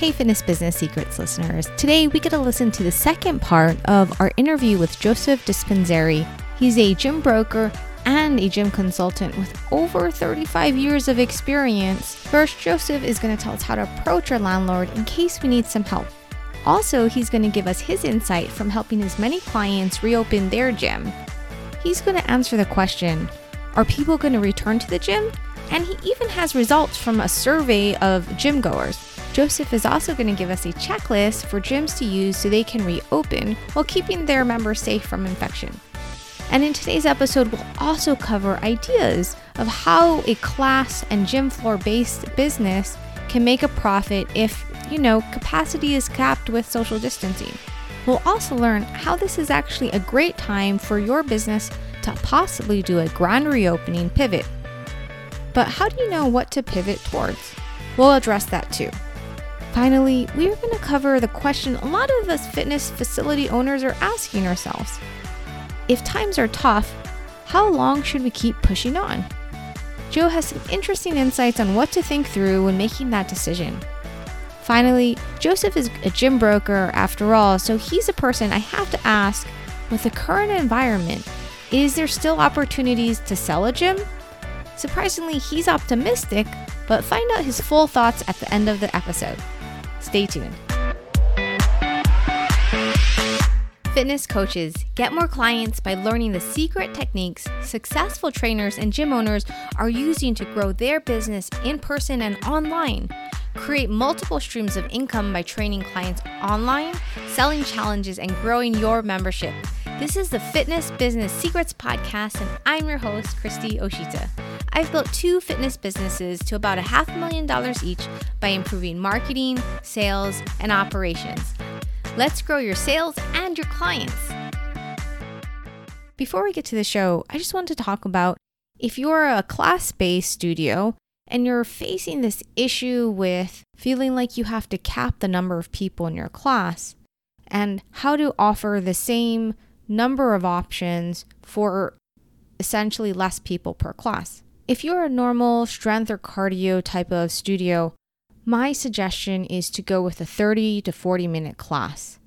Hey, Fitness Business Secrets listeners. Today we get to listen to the second part of our interview with Joseph Dispenseri. He's a gym broker and a gym consultant with over 35 years of experience. First, Joseph is going to tell us how to approach our landlord in case we need some help. Also, he's going to give us his insight from helping his many clients reopen their gym. He's going to answer the question Are people going to return to the gym? And he even has results from a survey of gym goers. Joseph is also going to give us a checklist for gyms to use so they can reopen while keeping their members safe from infection. And in today's episode, we'll also cover ideas of how a class and gym floor based business can make a profit if, you know, capacity is capped with social distancing. We'll also learn how this is actually a great time for your business to possibly do a grand reopening pivot. But how do you know what to pivot towards? We'll address that too. Finally, we are going to cover the question a lot of us fitness facility owners are asking ourselves. If times are tough, how long should we keep pushing on? Joe has some interesting insights on what to think through when making that decision. Finally, Joseph is a gym broker after all, so he's a person I have to ask with the current environment, is there still opportunities to sell a gym? Surprisingly, he's optimistic, but find out his full thoughts at the end of the episode. Stay tuned. Fitness coaches get more clients by learning the secret techniques successful trainers and gym owners are using to grow their business in person and online. Create multiple streams of income by training clients online, selling challenges, and growing your membership. This is the Fitness Business Secrets Podcast, and I'm your host, Christy Oshita. I've built two fitness businesses to about a half million dollars each by improving marketing, sales, and operations. Let's grow your sales and your clients. Before we get to the show, I just want to talk about if you're a class based studio and you're facing this issue with feeling like you have to cap the number of people in your class and how to offer the same number of options for essentially less people per class. If you're a normal strength or cardio type of studio, my suggestion is to go with a 30 to 40 minute class.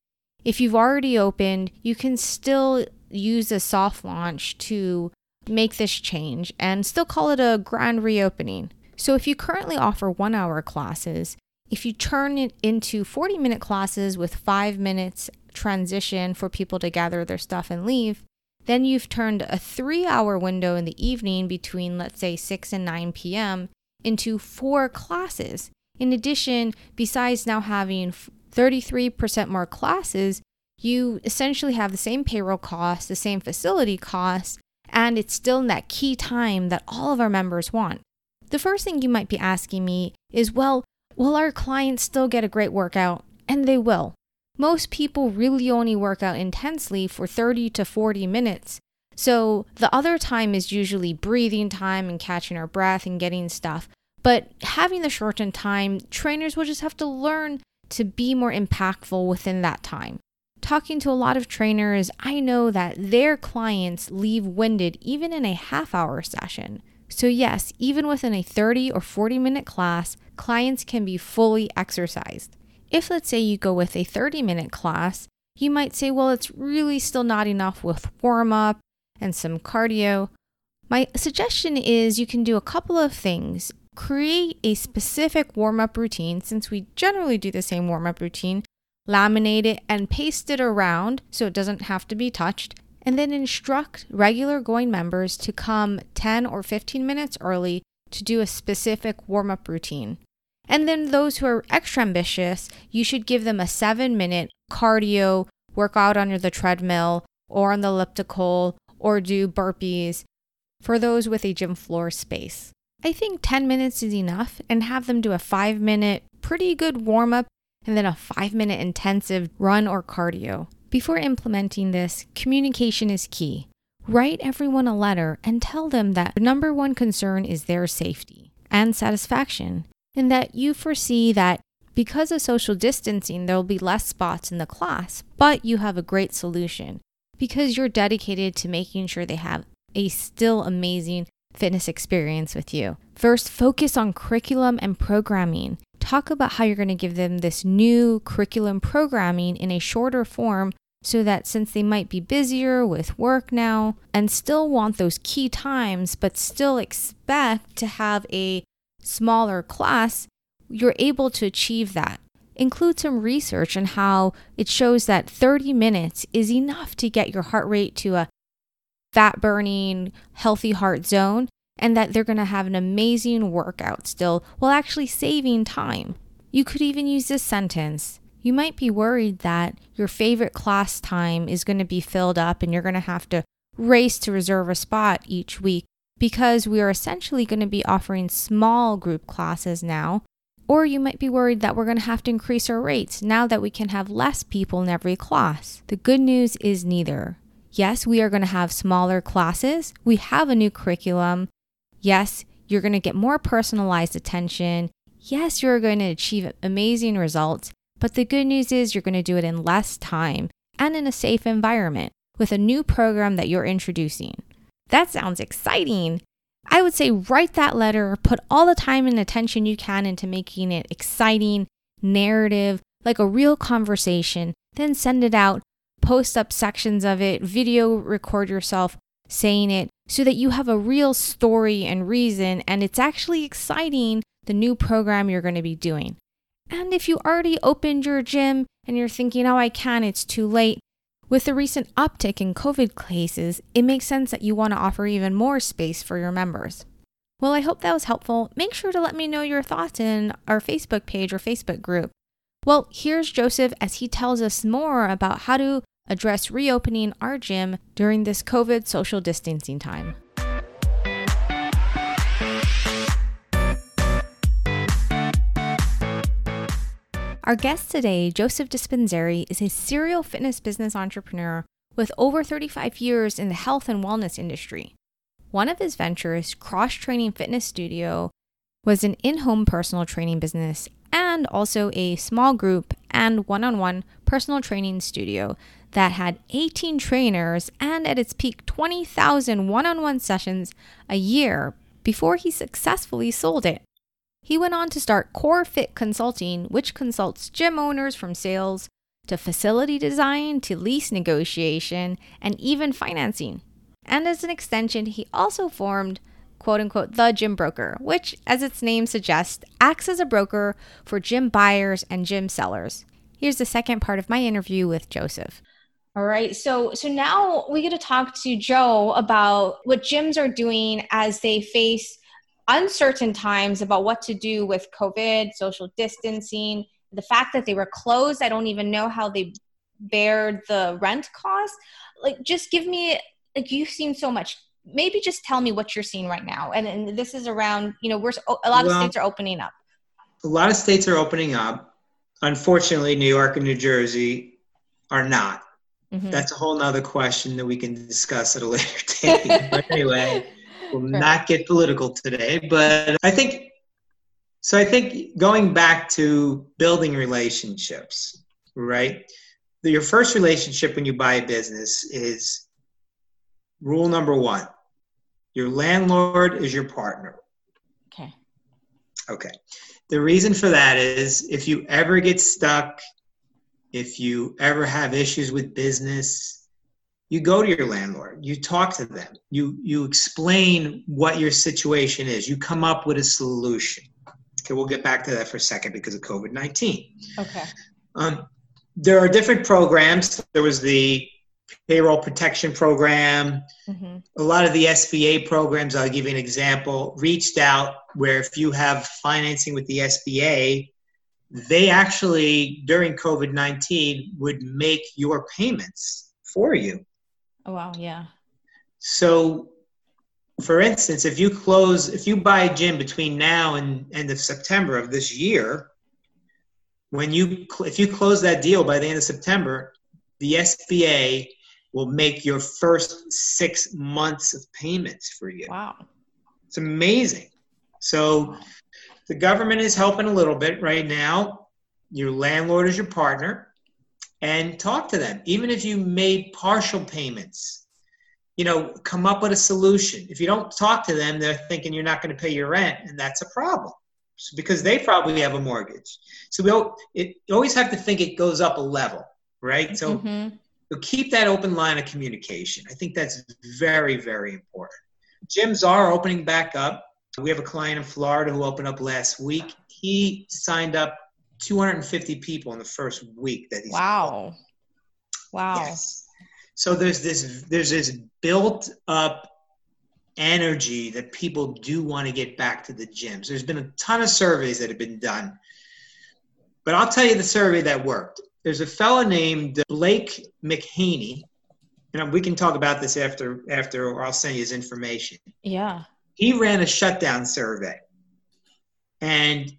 If you've already opened, you can still use a soft launch to make this change and still call it a grand reopening. So if you currently offer one hour classes, if you turn it into 40 minute classes with five minutes transition for people to gather their stuff and leave, then you've turned a three hour window in the evening between, let's say, 6 and 9 p.m. into four classes. In addition, besides now having 33% more classes, you essentially have the same payroll costs, the same facility costs, and it's still in that key time that all of our members want. The first thing you might be asking me is well, will our clients still get a great workout? And they will. Most people really only work out intensely for 30 to 40 minutes. So the other time is usually breathing time and catching our breath and getting stuff. But having the shortened time, trainers will just have to learn to be more impactful within that time. Talking to a lot of trainers, I know that their clients leave winded even in a half hour session. So, yes, even within a 30 or 40 minute class, clients can be fully exercised. If, let's say, you go with a 30 minute class, you might say, well, it's really still not enough with warm up and some cardio. My suggestion is you can do a couple of things. Create a specific warm up routine, since we generally do the same warm up routine, laminate it and paste it around so it doesn't have to be touched, and then instruct regular going members to come 10 or 15 minutes early to do a specific warm up routine. And then those who are extra ambitious, you should give them a seven minute cardio workout on the treadmill or on the elliptical or do burpees for those with a gym floor space. I think 10 minutes is enough and have them do a five minute, pretty good warm up and then a five minute intensive run or cardio. Before implementing this, communication is key. Write everyone a letter and tell them that the number one concern is their safety and satisfaction, and that you foresee that because of social distancing, there will be less spots in the class, but you have a great solution because you're dedicated to making sure they have a still amazing fitness experience with you. First, focus on curriculum and programming. Talk about how you're going to give them this new curriculum programming in a shorter form so that since they might be busier with work now and still want those key times, but still expect to have a smaller class, you're able to achieve that. Include some research on how it shows that 30 minutes is enough to get your heart rate to a fat burning, healthy heart zone, and that they're going to have an amazing workout still while actually saving time. You could even use this sentence. You might be worried that your favorite class time is going to be filled up and you're going to have to race to reserve a spot each week because we are essentially going to be offering small group classes now. Or you might be worried that we're going to have to increase our rates now that we can have less people in every class. The good news is neither. Yes, we are going to have smaller classes. We have a new curriculum. Yes, you're going to get more personalized attention. Yes, you're going to achieve amazing results. But the good news is you're going to do it in less time and in a safe environment with a new program that you're introducing. That sounds exciting. I would say write that letter, put all the time and attention you can into making it exciting, narrative, like a real conversation, then send it out post up sections of it, video record yourself saying it so that you have a real story and reason and it's actually exciting the new program you're going to be doing. And if you already opened your gym and you're thinking, oh, I can, it's too late, with the recent uptick in COVID cases, it makes sense that you want to offer even more space for your members. Well, I hope that was helpful. Make sure to let me know your thoughts in our Facebook page or Facebook group. Well, here's Joseph as he tells us more about how to address reopening our gym during this COVID social distancing time. Our guest today, Joseph Dispenseri, is a serial fitness business entrepreneur with over 35 years in the health and wellness industry. One of his ventures, Cross Training Fitness Studio, was an in home personal training business and also a small group and one on one personal training studio that had 18 trainers and at its peak 20,000 one on one sessions a year before he successfully sold it. He went on to start Core Fit Consulting, which consults gym owners from sales to facility design to lease negotiation and even financing. And as an extension, he also formed quote unquote the gym broker, which, as its name suggests, acts as a broker for gym buyers and gym sellers. Here's the second part of my interview with Joseph. All right. So so now we get to talk to Joe about what gyms are doing as they face uncertain times about what to do with COVID, social distancing, the fact that they were closed. I don't even know how they bared the rent cost. Like just give me like you've seen so much. Maybe just tell me what you're seeing right now. And, and this is around, you know, we're a lot well, of states are opening up. A lot of states are opening up. Unfortunately, New York and New Jersey are not Mm-hmm. That's a whole nother question that we can discuss at a later date. but anyway, we'll sure. not get political today. But I think so. I think going back to building relationships, right? Your first relationship when you buy a business is rule number one your landlord is your partner. Okay. Okay. The reason for that is if you ever get stuck if you ever have issues with business, you go to your landlord, you talk to them, you you explain what your situation is, you come up with a solution. Okay, we'll get back to that for a second because of COVID 19. Okay. Um, there are different programs. There was the payroll protection program. Mm-hmm. A lot of the SBA programs, I'll give you an example, reached out where if you have financing with the SBA, they actually during COVID nineteen would make your payments for you. Oh wow, yeah. So, for instance, if you close, if you buy a gym between now and end of September of this year, when you if you close that deal by the end of September, the SBA will make your first six months of payments for you. Wow, it's amazing. So the government is helping a little bit right now. Your landlord is your partner, and talk to them. Even if you made partial payments, you know, come up with a solution. If you don't talk to them, they're thinking you're not going to pay your rent, and that's a problem because they probably have a mortgage. So we it, you always have to think it goes up a level, right? So, mm-hmm. so keep that open line of communication. I think that's very, very important. Gyms are opening back up. We have a client in Florida who opened up last week. He signed up 250 people in the first week that he's wow. wow. Yes. so there's this there's this built up energy that people do want to get back to the gyms. There's been a ton of surveys that have been done. But i'll tell you the survey that worked. There's a fellow named blake mchaney and we can talk about this after after or i'll send you his information. Yeah. He ran a shutdown survey and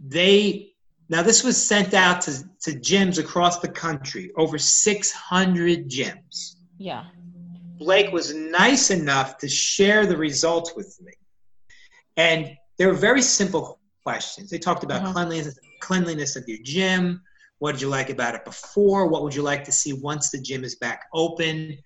they now, this was sent out to, to gyms across the country, over 600 gyms. Yeah. Blake was nice enough to share the results with me. And they were very simple questions. They talked about uh-huh. cleanliness, cleanliness of your gym. What did you like about it before? What would you like to see once the gym is back open?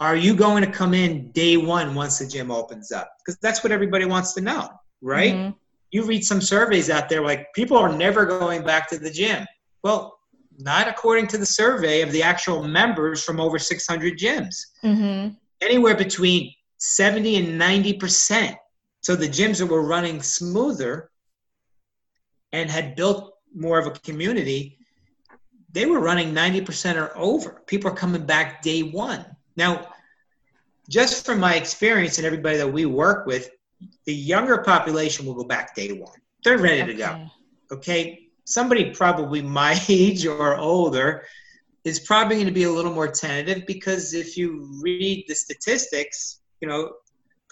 Are you going to come in day one once the gym opens up? Because that's what everybody wants to know, right? Mm-hmm you read some surveys out there like people are never going back to the gym. Well, not according to the survey of the actual members from over 600 gyms. Mm-hmm. Anywhere between 70 and 90%. So the gyms that were running smoother and had built more of a community, they were running 90% or over. People are coming back day one. Now, just from my experience and everybody that we work with, the younger population will go back day one. They're ready okay. to go. Okay. Somebody probably my age or older is probably going to be a little more tentative because if you read the statistics, you know,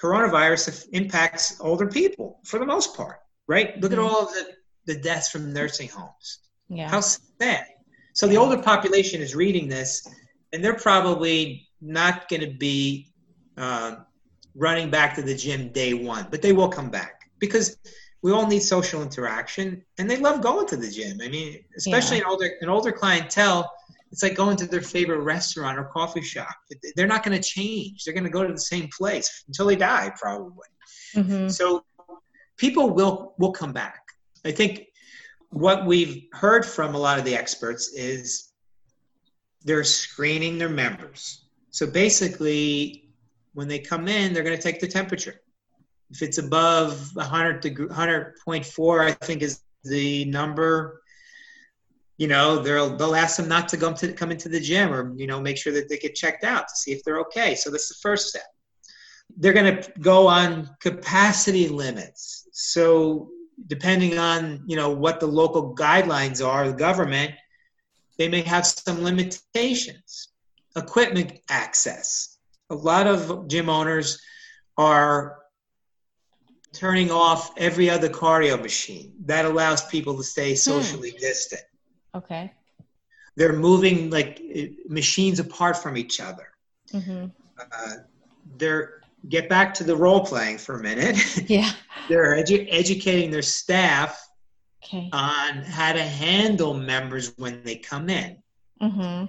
coronavirus impacts older people for the most part, right? Look mm-hmm. at all of the, the deaths from nursing homes. Yeah. How sad. So the older population is reading this, and they're probably not going to be um, running back to the gym day one, but they will come back because we all need social interaction and they love going to the gym. I mean, especially yeah. an older an older clientele, it's like going to their favorite restaurant or coffee shop. They're not going to change. They're going to go to the same place until they die, probably. Mm-hmm. So people will will come back. I think what we've heard from a lot of the experts is they're screening their members. So basically, when they come in, they're going to take the temperature. If it's above 100 degree, 100.4, I think is the number. You know, they'll they'll ask them not to come to come into the gym, or you know, make sure that they get checked out to see if they're okay. So that's the first step. They're going to go on capacity limits. So depending on you know what the local guidelines are, the government, they may have some limitations. Equipment access a lot of gym owners are turning off every other cardio machine. That allows people to stay hmm. socially hmm. distant. Okay. They're moving like machines apart from each other. Mm-hmm. Uh, they're get back to the role playing for a minute. Yeah. they're edu- educating their staff okay. on how to handle members when they come in. Mm-hmm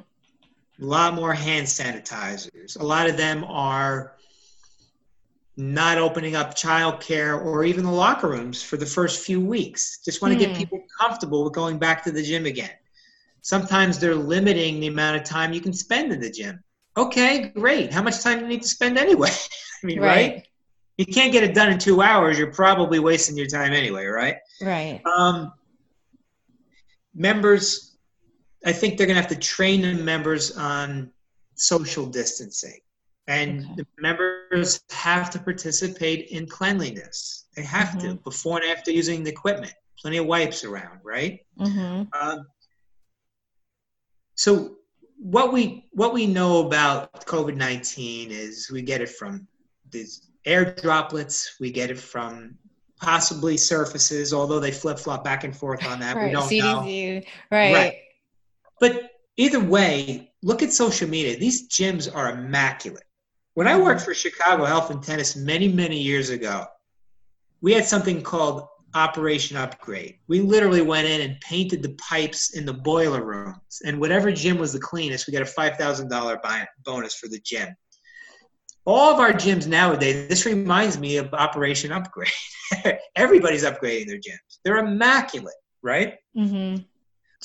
a lot more hand sanitizers. A lot of them are not opening up childcare or even the locker rooms for the first few weeks. Just want to get hmm. people comfortable with going back to the gym again. Sometimes they're limiting the amount of time you can spend in the gym. Okay, great. How much time do you need to spend anyway? I mean, right. right? You can't get it done in two hours. You're probably wasting your time anyway, right? Right. Um, members I think they're going to have to train the members on social distancing. And okay. the members have to participate in cleanliness. They have mm-hmm. to before and after using the equipment. Plenty of wipes around, right? Mm-hmm. Um, so what we what we know about COVID nineteen is we get it from these air droplets. We get it from possibly surfaces, although they flip flop back and forth on that. right. We don't CDC. know. Right. right. But either way, look at social media. These gyms are immaculate. When I worked for Chicago Health and Tennis many, many years ago, we had something called Operation Upgrade. We literally went in and painted the pipes in the boiler rooms. And whatever gym was the cleanest, we got a $5,000 bonus for the gym. all of our gyms nowadays, this reminds me of Operation Upgrade. Everybody's upgrading their gyms. They're immaculate, right? Mm-hmm.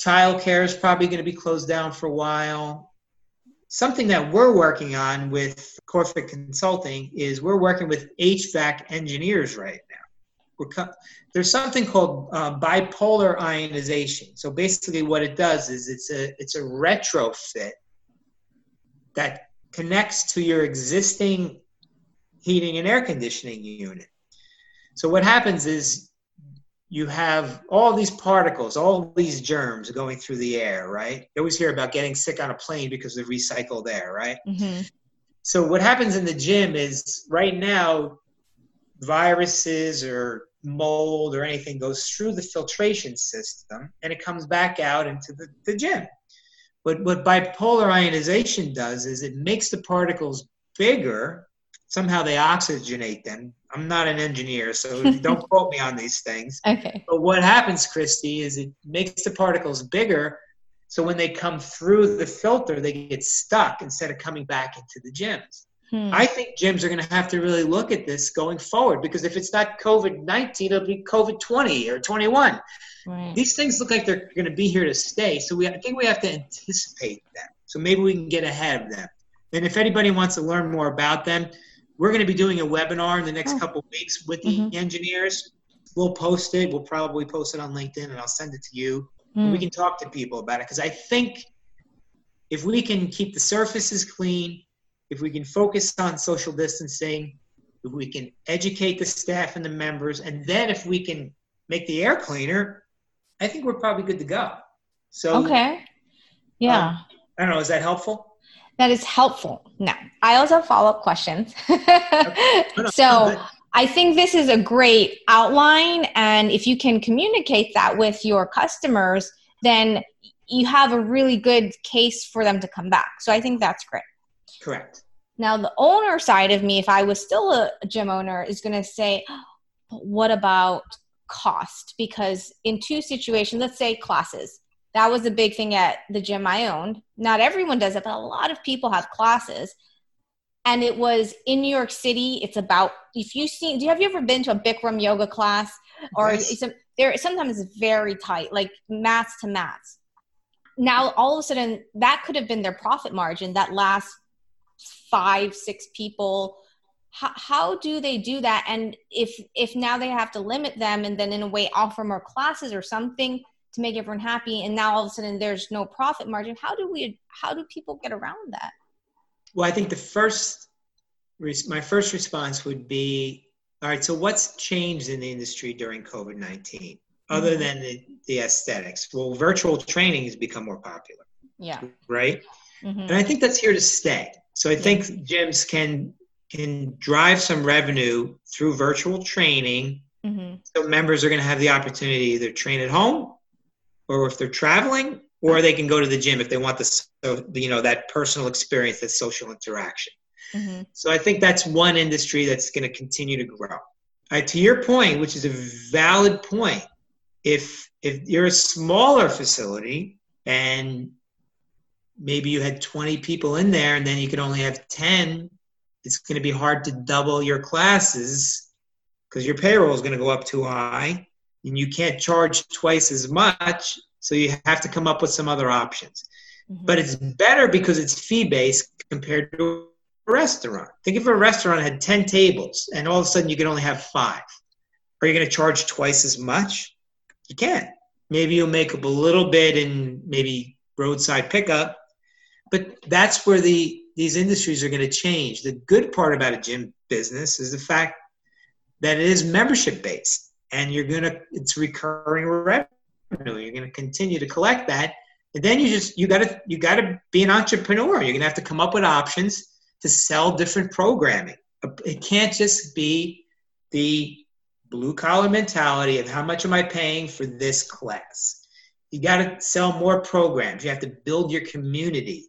Childcare is probably going to be closed down for a while. Something that we're working on with Core Fit Consulting is we're working with HVAC engineers right now. Co- there's something called uh, bipolar ionization. So basically, what it does is it's a it's a retrofit that connects to your existing heating and air conditioning unit. So what happens is you have all these particles, all these germs going through the air, right? You always hear about getting sick on a plane because of recycled air, right? Mm-hmm. So what happens in the gym is right now, viruses or mold or anything goes through the filtration system and it comes back out into the, the gym. But what bipolar ionization does is it makes the particles bigger. Somehow they oxygenate them. I'm not an engineer, so don't quote me on these things. Okay. But what happens, Christy, is it makes the particles bigger. So when they come through the filter, they get stuck instead of coming back into the gyms. Hmm. I think gyms are going to have to really look at this going forward because if it's not COVID 19, it'll be COVID 20 or 21. Right. These things look like they're going to be here to stay. So we, I think we have to anticipate them. So maybe we can get ahead of them. And if anybody wants to learn more about them, we're going to be doing a webinar in the next oh. couple weeks with the mm-hmm. engineers. We'll post it. We'll probably post it on LinkedIn and I'll send it to you. Mm. we can talk to people about it because I think if we can keep the surfaces clean, if we can focus on social distancing, if we can educate the staff and the members, and then if we can make the air cleaner, I think we're probably good to go. So okay, yeah. Um, I don't know. Is that helpful? That is helpful. Now, I also have follow up questions. so. I think this is a great outline. And if you can communicate that with your customers, then you have a really good case for them to come back. So I think that's great. Correct. Now, the owner side of me, if I was still a gym owner, is going to say, what about cost because in two situations let's say classes that was a big thing at the gym i owned. Not everyone does it but a lot of people have classes. And it was in new york city it's about if you see do you have you ever been to a bikram yoga class? Or yes. it's a, there sometimes it's very tight like mats to mats. Now all of a sudden that could have been their profit margin that last five six people. How, how do they do that? And if if now they have to limit them and then in a way offer more classes or something to make everyone happy and now all of a sudden there's no profit margin how do we how do people get around that well i think the first my first response would be all right so what's changed in the industry during covid-19 other mm-hmm. than the, the aesthetics well virtual training has become more popular yeah right mm-hmm. and i think that's here to stay so i think gyms can can drive some revenue through virtual training. Mm-hmm. So members are going to have the opportunity to either train at home, or if they're traveling, or they can go to the gym if they want the so, you know that personal experience, that social interaction. Mm-hmm. So I think that's one industry that's going to continue to grow. Right, to your point, which is a valid point, if if you're a smaller facility and maybe you had 20 people in there and then you could only have 10 it's going to be hard to double your classes because your payroll is going to go up too high and you can't charge twice as much so you have to come up with some other options. Mm-hmm. but it's better because it's fee based compared to a restaurant. Think if a restaurant had 10 tables and all of a sudden you can only have five are you going to charge twice as much? You can't. Maybe you'll make up a little bit in maybe roadside pickup but that's where the these industries are going to change. The good part about a gym business is the fact that it is membership based and you're to, it's recurring revenue. You're to continue to collect that. And then you just, you got to, you got to be an entrepreneur. You're to have to come up with options to sell different programming. It can't just be the blue collar mentality of how much am I paying for this class. You got to sell more programs. You have to build your community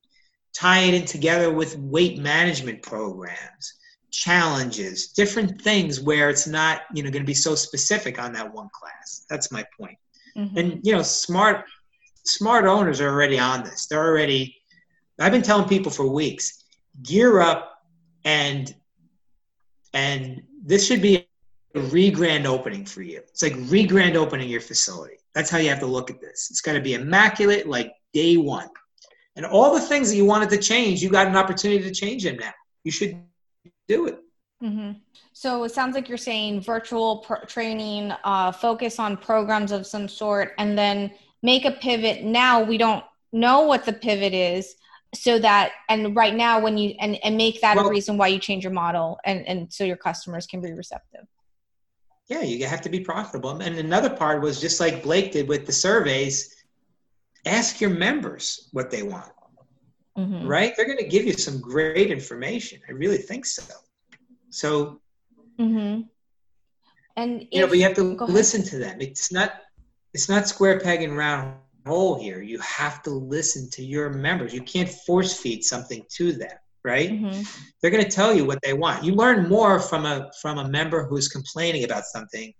tie it in together with weight management programs challenges different things where it's not you know going to be so specific on that one class that's my point mm-hmm. and you know smart smart owners are already on this they're already i've been telling people for weeks gear up and And this should be a re-grand opening for you. It's like re-grand opening your facility. That's how you have to look at this. It's got to be immaculate like day one. And all the things that you wanted to change, you got an opportunity to change them now. You should do it. Mm-hmm. So it sounds like you're saying virtual pr- training, uh, focus on programs of some sort, and then make a pivot. Now we don't know what the pivot is, so that and right now when you and and make that well, a reason why you change your model, and and so your customers can be receptive. Yeah, you have to be profitable. And another part was just like Blake did with the surveys. Ask your members what they want. Mm-hmm. Right? They're going to give you some great information. I really think so. So Mm-hmm. And you know, but you have to listen to them. It's not it's not square peg and round hole here. You have to listen to your members. You can't force feed something to them, right? Mm-hmm. They're going to tell you what they want. You learn more from a from a member who's complaining about something.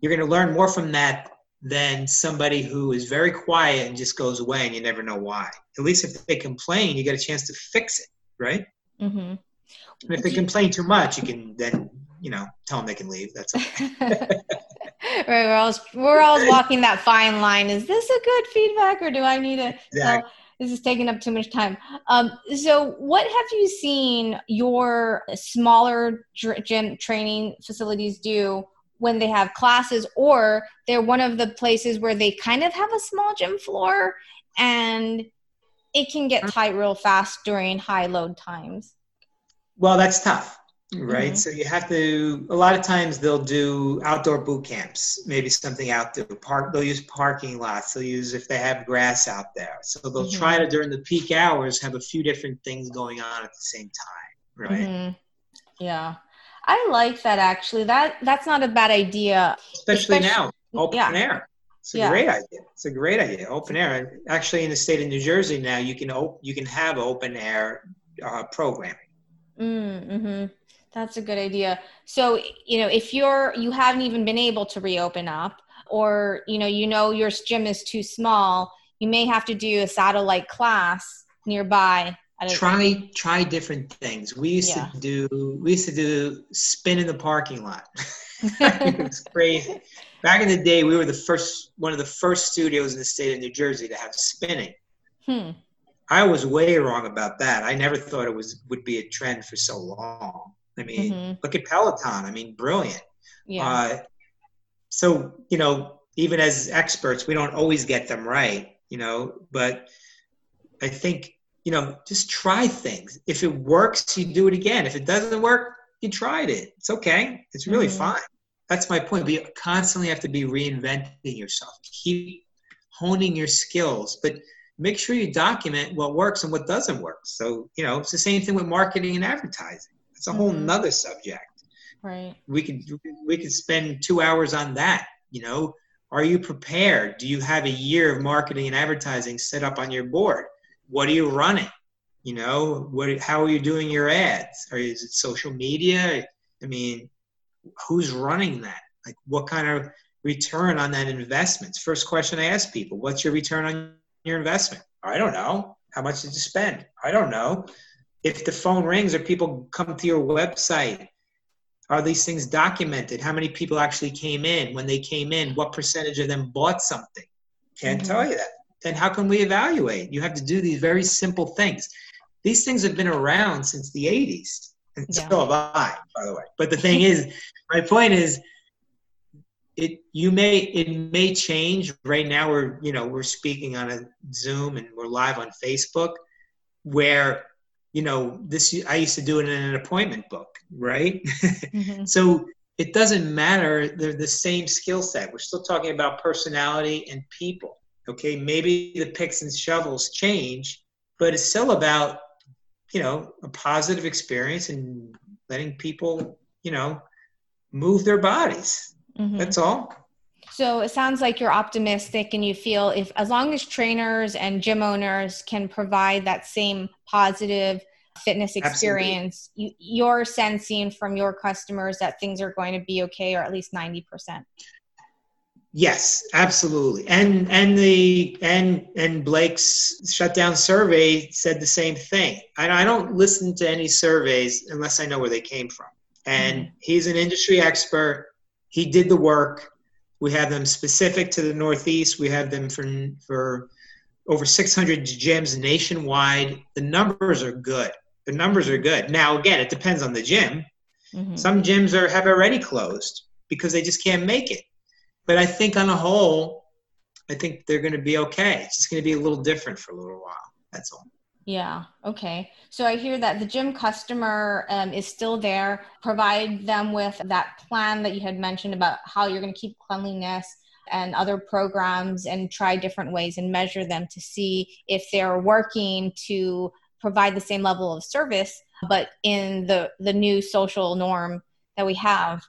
You're going to learn more from that than somebody who is very quiet and just goes away and you never know why. At least if they complain, you get a chance to fix it, right? Mm-hmm. And if they complain too much, you can then you know, tell them they can leave. That's okay. right. We're always we're always walking that fine line. Is this a good feedback, or do I need to? Exactly. this is taking up too much time. Um, so, what have you seen your smaller gym training facilities do when they have classes, or they're one of the places where they kind of have a small gym floor and it can get tight real fast during high load times? Well, that's tough right? Mm-hmm. So you have to. A lot of times they'll do outdoor boot camps, maybe something outdoor park. They'll use parking lots. They'll use if they have grass out there. So they'll mm-hmm. try to during the peak hours have a few different things going on at the same time, right? Mm-hmm. Yeah, I like that actually. That that's not a bad idea, especially, especially now open yeah. air. It's a yeah. great idea. It's a great idea. Open air. Actually, in the state of New Jersey now, you can op- you can have open air uh, programming. Mm-hmm. That's a good idea. So, you know, if you're you haven't even been able to reopen up or, you know, you know your gym is too small, you may have to do a satellite class nearby. Try try different things. We used yeah. to do we used to do spin in the parking lot. it was crazy. Back in the day, we were the first one of the first studios in the state of New Jersey to have spinning. Hmm. I was way wrong about that. I never thought it was would be a trend for so long. I mean, mm-hmm. look at Peloton. I mean, brilliant. Yeah. Uh, so, you know, even as experts, we don't always get them right, you know, but I think, you know, just try things. If it works, you do it again. If it doesn't work, you tried it. It's okay. It's really mm-hmm. fine. That's my point. You constantly have to be reinventing yourself. Keep honing your skills, but make sure you document what works and what doesn't work. So, you know, it's the same thing with marketing and advertising it's a mm-hmm. whole nother subject. Right. We could we could spend two hours on that. You know, are you prepared? Do you have a year of marketing and advertising set up on your board? What are you running? You know, what? How are you doing your ads? Or is it social media? I mean, who's running that? Like, what kind of return on that investment? First question I ask people: What's your return on your investment? I don't know. How much did you spend? I don't know if the phone rings or people come to your website are these things documented how many people actually came in when they came in what percentage of them bought something can't mm-hmm. tell you that then how can we evaluate? You have to do these very simple things. These things have been around since the 80s and yeah. so have i by the way. But the thing is my point is it you may it may change. Right now we're you know we're speaking on a zoom and we're live on facebook where you know this i used to do it in an appointment book right? Mm-hmm. so it doesn't matter. They're the same skill set. We're still talking about personality and people okay maybe the picks and shovels change but it's still about you know a positive experience and letting people you know move their bodies mm-hmm. that's all so it sounds like you're optimistic and you feel if as long as trainers and gym owners can provide that same positive fitness experience, you, you're sensing from your customers that things are going to be okay or at least 90%. Yes, absolutely. And and the and and Blake's shutdown survey said the same thing. I, I don't listen to any surveys unless I know where they came from. And mm-hmm. he's an industry expert. He did the work. We have them specific to the Northeast. We have them for for over 600 gyms nationwide. The numbers are good. The numbers are good. Now, again, it depends on the gym. Mm-hmm. Some gyms are have already closed because they just can't make it. But I think on a whole, I think they're going to be okay. It's just going to be a little different for a little while. That's all. Yeah. Okay. So I hear that the gym customer um, is still there. Provide them with that plan that you had mentioned about how you're going to keep cleanliness and other programs and try different ways and measure them to see if they're working to provide the same level of service but in the the new social norm that we have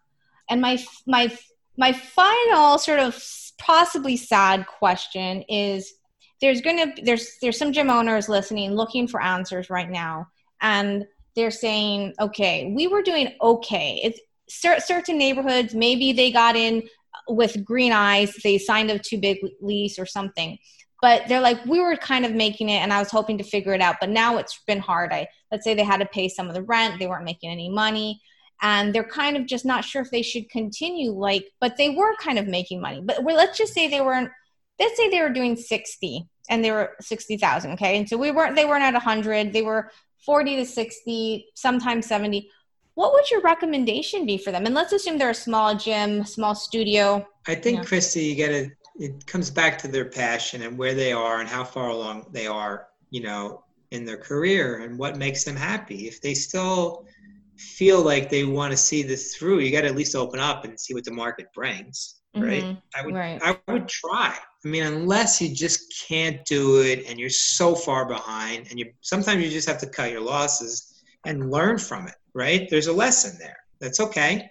and my my my final sort of possibly sad question is there's going to there's there's some gym owners listening looking for answers right now and they're saying okay we were doing okay. It's certain neighborhoods maybe they got in with green eyes they signed a too big lease or something. But they're like we were kind of making it and i was hoping to figure it out but now it's been hard. I let's say they had to pay some of the rent they weren't making any money and they're kind of just not sure if they should continue like but they were kind of making money. But we're, let's just say they weren't let's say they were doing 60 and they were 60,000 okay? And so we weren't they weren't at 100 they were 40 to 60 sometimes 70 what would your recommendation be for them? And let's assume they're a small gym small studio i think you know. christy you gotta it comes back to their passion and where they are and how far along they are you know in their career and what makes them happy. If they still feel like they want to see this through, you got to at least open up and see what the market brings, right? Mm-hmm. I would, right. I would try. I mean, unless you just can't do it and you're so far behind, and you sometimes you just have to cut your losses and learn from it, right? There's a lesson there. That's okay.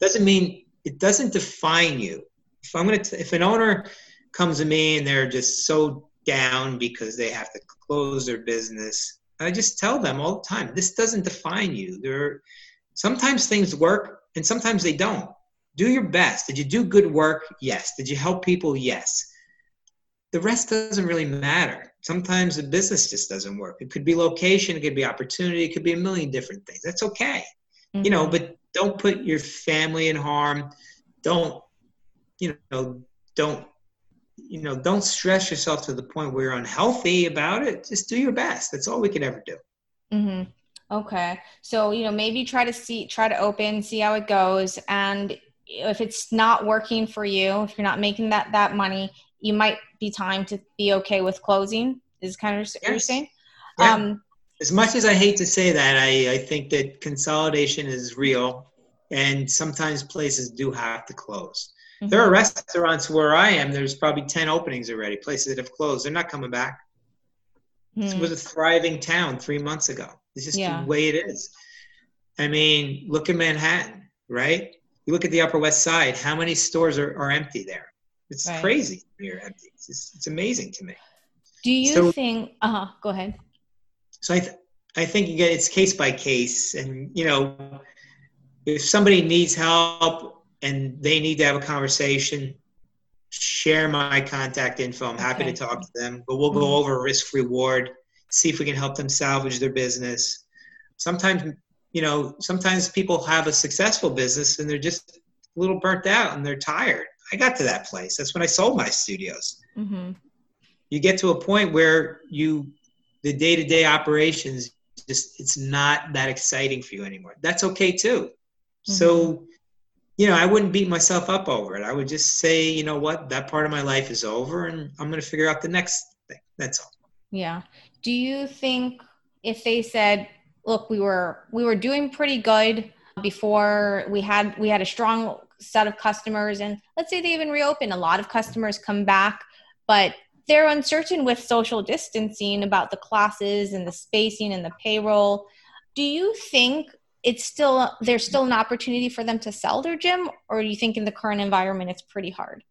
Doesn't mean it doesn't define you. If I'm gonna, t- if an owner comes to me and they're just so down because they have to close their business I just tell them all the time, this doesn't define you. There, sometimes things work and sometimes they don't. Do your best. Did you do good work? Yes. Did you help people? Yes. The rest doesn't really matter. Sometimes the business just doesn't work. It could be location, it could be opportunity, it could be a million different things. That's okay. Mm-hmm. You know, mm-hmm. but don't put your family in harm. Don't, you know, don't you know, don't stress yourself to the point where you're unhealthy about it. Just do your best. That's all we can ever do. Mm-hmm. Okay. So, you know, maybe try to see, try to open, see how it goes. And if it's not working for you, if you're not making that, that money, you might be time to be okay with closing is kind of yes. what you're saying. Yeah. Um, as much as I hate to say that, I, I think that consolidation is real and sometimes places do have to close. Mm-hmm. There are restaurants where I am. There's probably ten openings already. Places that have closed. They're not coming back. Mm-hmm. It was a thriving town three months ago. It's just yeah. the way it is. I mean, look at Manhattan, right? You look at the Upper West Side. How many stores are, are empty there? It's right. crazy. Here, empty. It's, just, it's amazing to me. Do you so, think? Uh huh. Go ahead. So I, th- I think again, it's case by case, and you know, if somebody needs help and they need to have a conversation, share my contact info. I'm happy okay. to talk to them, but we'll go mm-hmm. over risk reward, see if we can help them salvage their business. Sometimes, you know, sometimes people have a successful business and they're just a little burnt out and they're tired. I got to that place. That's when I sold my studios. Mm-hmm. You get to a point where you, the day to day operations, just it's not that exciting for you anymore. That's okay too. Mm-hmm. So you know, I wouldn't beat myself up over it. I would just say, you know what, that part of my life is over and I'm going to figure out the next thing. That's all. Yeah. Do you think if they said, look, we were we were doing pretty good before we had we had a strong set of customers and let's say they even reopen, a lot of customers come back, but they're uncertain with social distancing about the classes and the spacing and the payroll. Do you think it's still there's still an opportunity for them to sell their gym or do you think in the current environment it's pretty hard?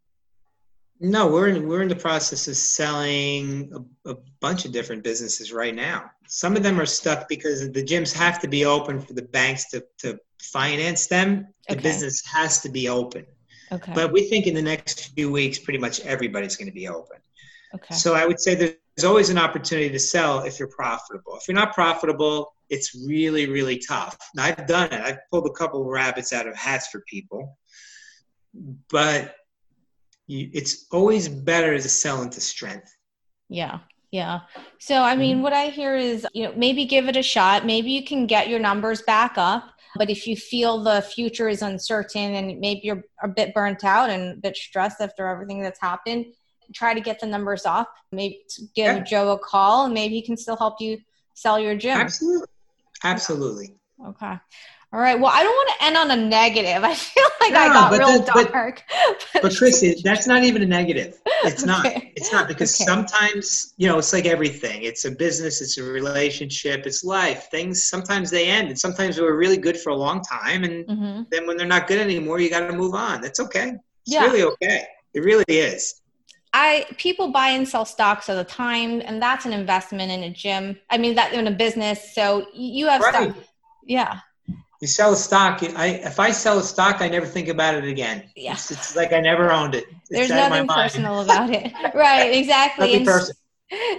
No we're in we're in the process of selling a, a, bunch of different businesses right now. Some of them are stuck because the gyms have to be open for the banks to, to finance them. The okay. business has to be open. Okay. But we think in the next few weeks pretty much everybody's going to be open. Okay. So i would say there's always an opportunity to sell if you're profitable. If you're not profitable, it's really, really tough. And I've done it. I've pulled a couple of rabbits out of hats for people, but you, it's always better to sell into strength. Yeah. Yeah. So, I mean, mm-hmm. what I hear is, you know, maybe give it a shot. Maybe you can get your numbers back up. But if you feel the future is uncertain and maybe you're a bit burnt out and a bit stressed after everything that's happened, try to get the numbers up. Maybe give yeah. Joe a call and maybe he can still help you sell your gym. Absolutely. Absolutely. Okay. All right. Well, I don't want to end on a negative. I feel like no, I got real dark. But, but that's not even a negative. It's okay. not. It's not because okay. sometimes, you know, it's like everything. It's a business, it's a relationship, it's life. Things sometimes they end and sometimes they were really good for a long time. And mm-hmm. then when they're not good anymore, you got to move on. That's okay. It's yeah. really okay. It really is. I people buy and sell stocks all the time, and that's an investment in a gym. I mean, that in a business. So you have right. stuff. Yeah. You sell a stock. I if I sell a stock, I never think about it again. Yeah. It's, it's like I never owned it. It's There's nothing personal about it. right. Exactly. nothing personal.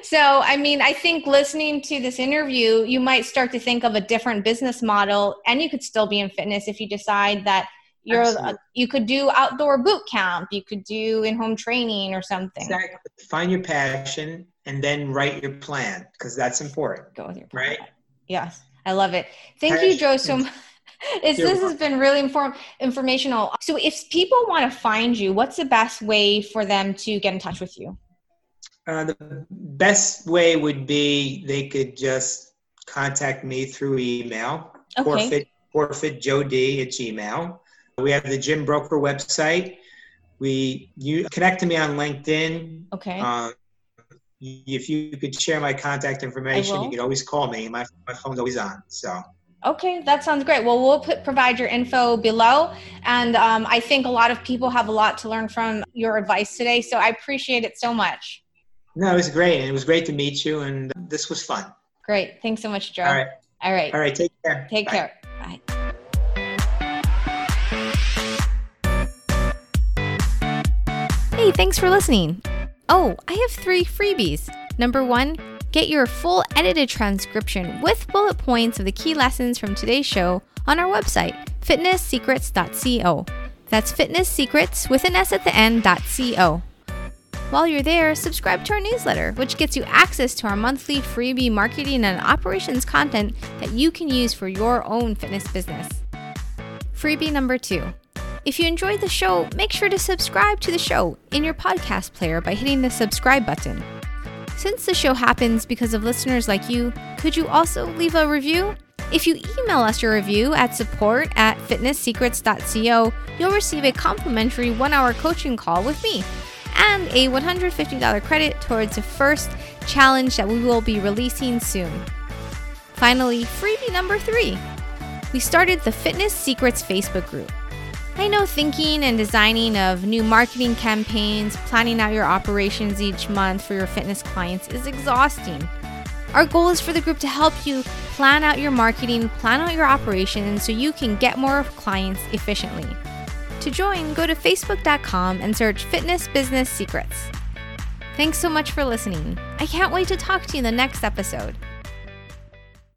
So, I mean, I think listening to this interview, you might start to think of a different business model, and you could still be in fitness if you decide that you're uh, you could do outdoor boot camp. You could do in-home training or something. Exactly. find your passion and then write your plan because that's important go with your plan. right? Yes. I love it. Thank passion. you joe so much this has been really inform- informational. So if people want to find you what's the best way for them to get in touch with you? Uh, the best way would be they could just contact me through email. Okay. forfeit forfeit joe d at gmail we have the Gym Broker website. We you connect to me on LinkedIn. Okay. Um, if you could share my contact information, you could always call me. My my phone's always on. So. Okay, that sounds great. Well, we'll put, provide your info below. And um, I think a lot of people have a lot to learn from your advice today. So I appreciate it so much. No, it was great. It was great to meet you. And this was fun. Great. Thanks so much, Joe. All right. All right. All right. Take care. Take Bye. care. Bye. Thanks for listening. Oh, I have three freebies. Number one, get your full edited transcription with bullet points of the key lessons from today's show on our website, fitnesssecrets.co. That's fitnesssecrets with an S at the end, .co. While you're there, subscribe to our newsletter, which gets you access to our monthly freebie marketing and operations content that you can use for your own fitness business. Freebie number two if you enjoyed the show, make sure to subscribe to the show in your podcast player by hitting the subscribe button. Since the show happens because of listeners like you, could you also leave a review? If you email us your review at support at fitnesssecrets.co, you'll receive a complimentary one hour coaching call with me and a $150 credit towards the first challenge that we will be releasing soon. Finally, freebie number three. We started the Fitness Secrets Facebook group. I know thinking and designing of new marketing campaigns, planning out your operations each month for your fitness clients is exhausting. Our goal is for the group to help you plan out your marketing, plan out your operations so you can get more clients efficiently. To join, go to facebook.com and search Fitness Business Secrets. Thanks so much for listening. I can't wait to talk to you in the next episode.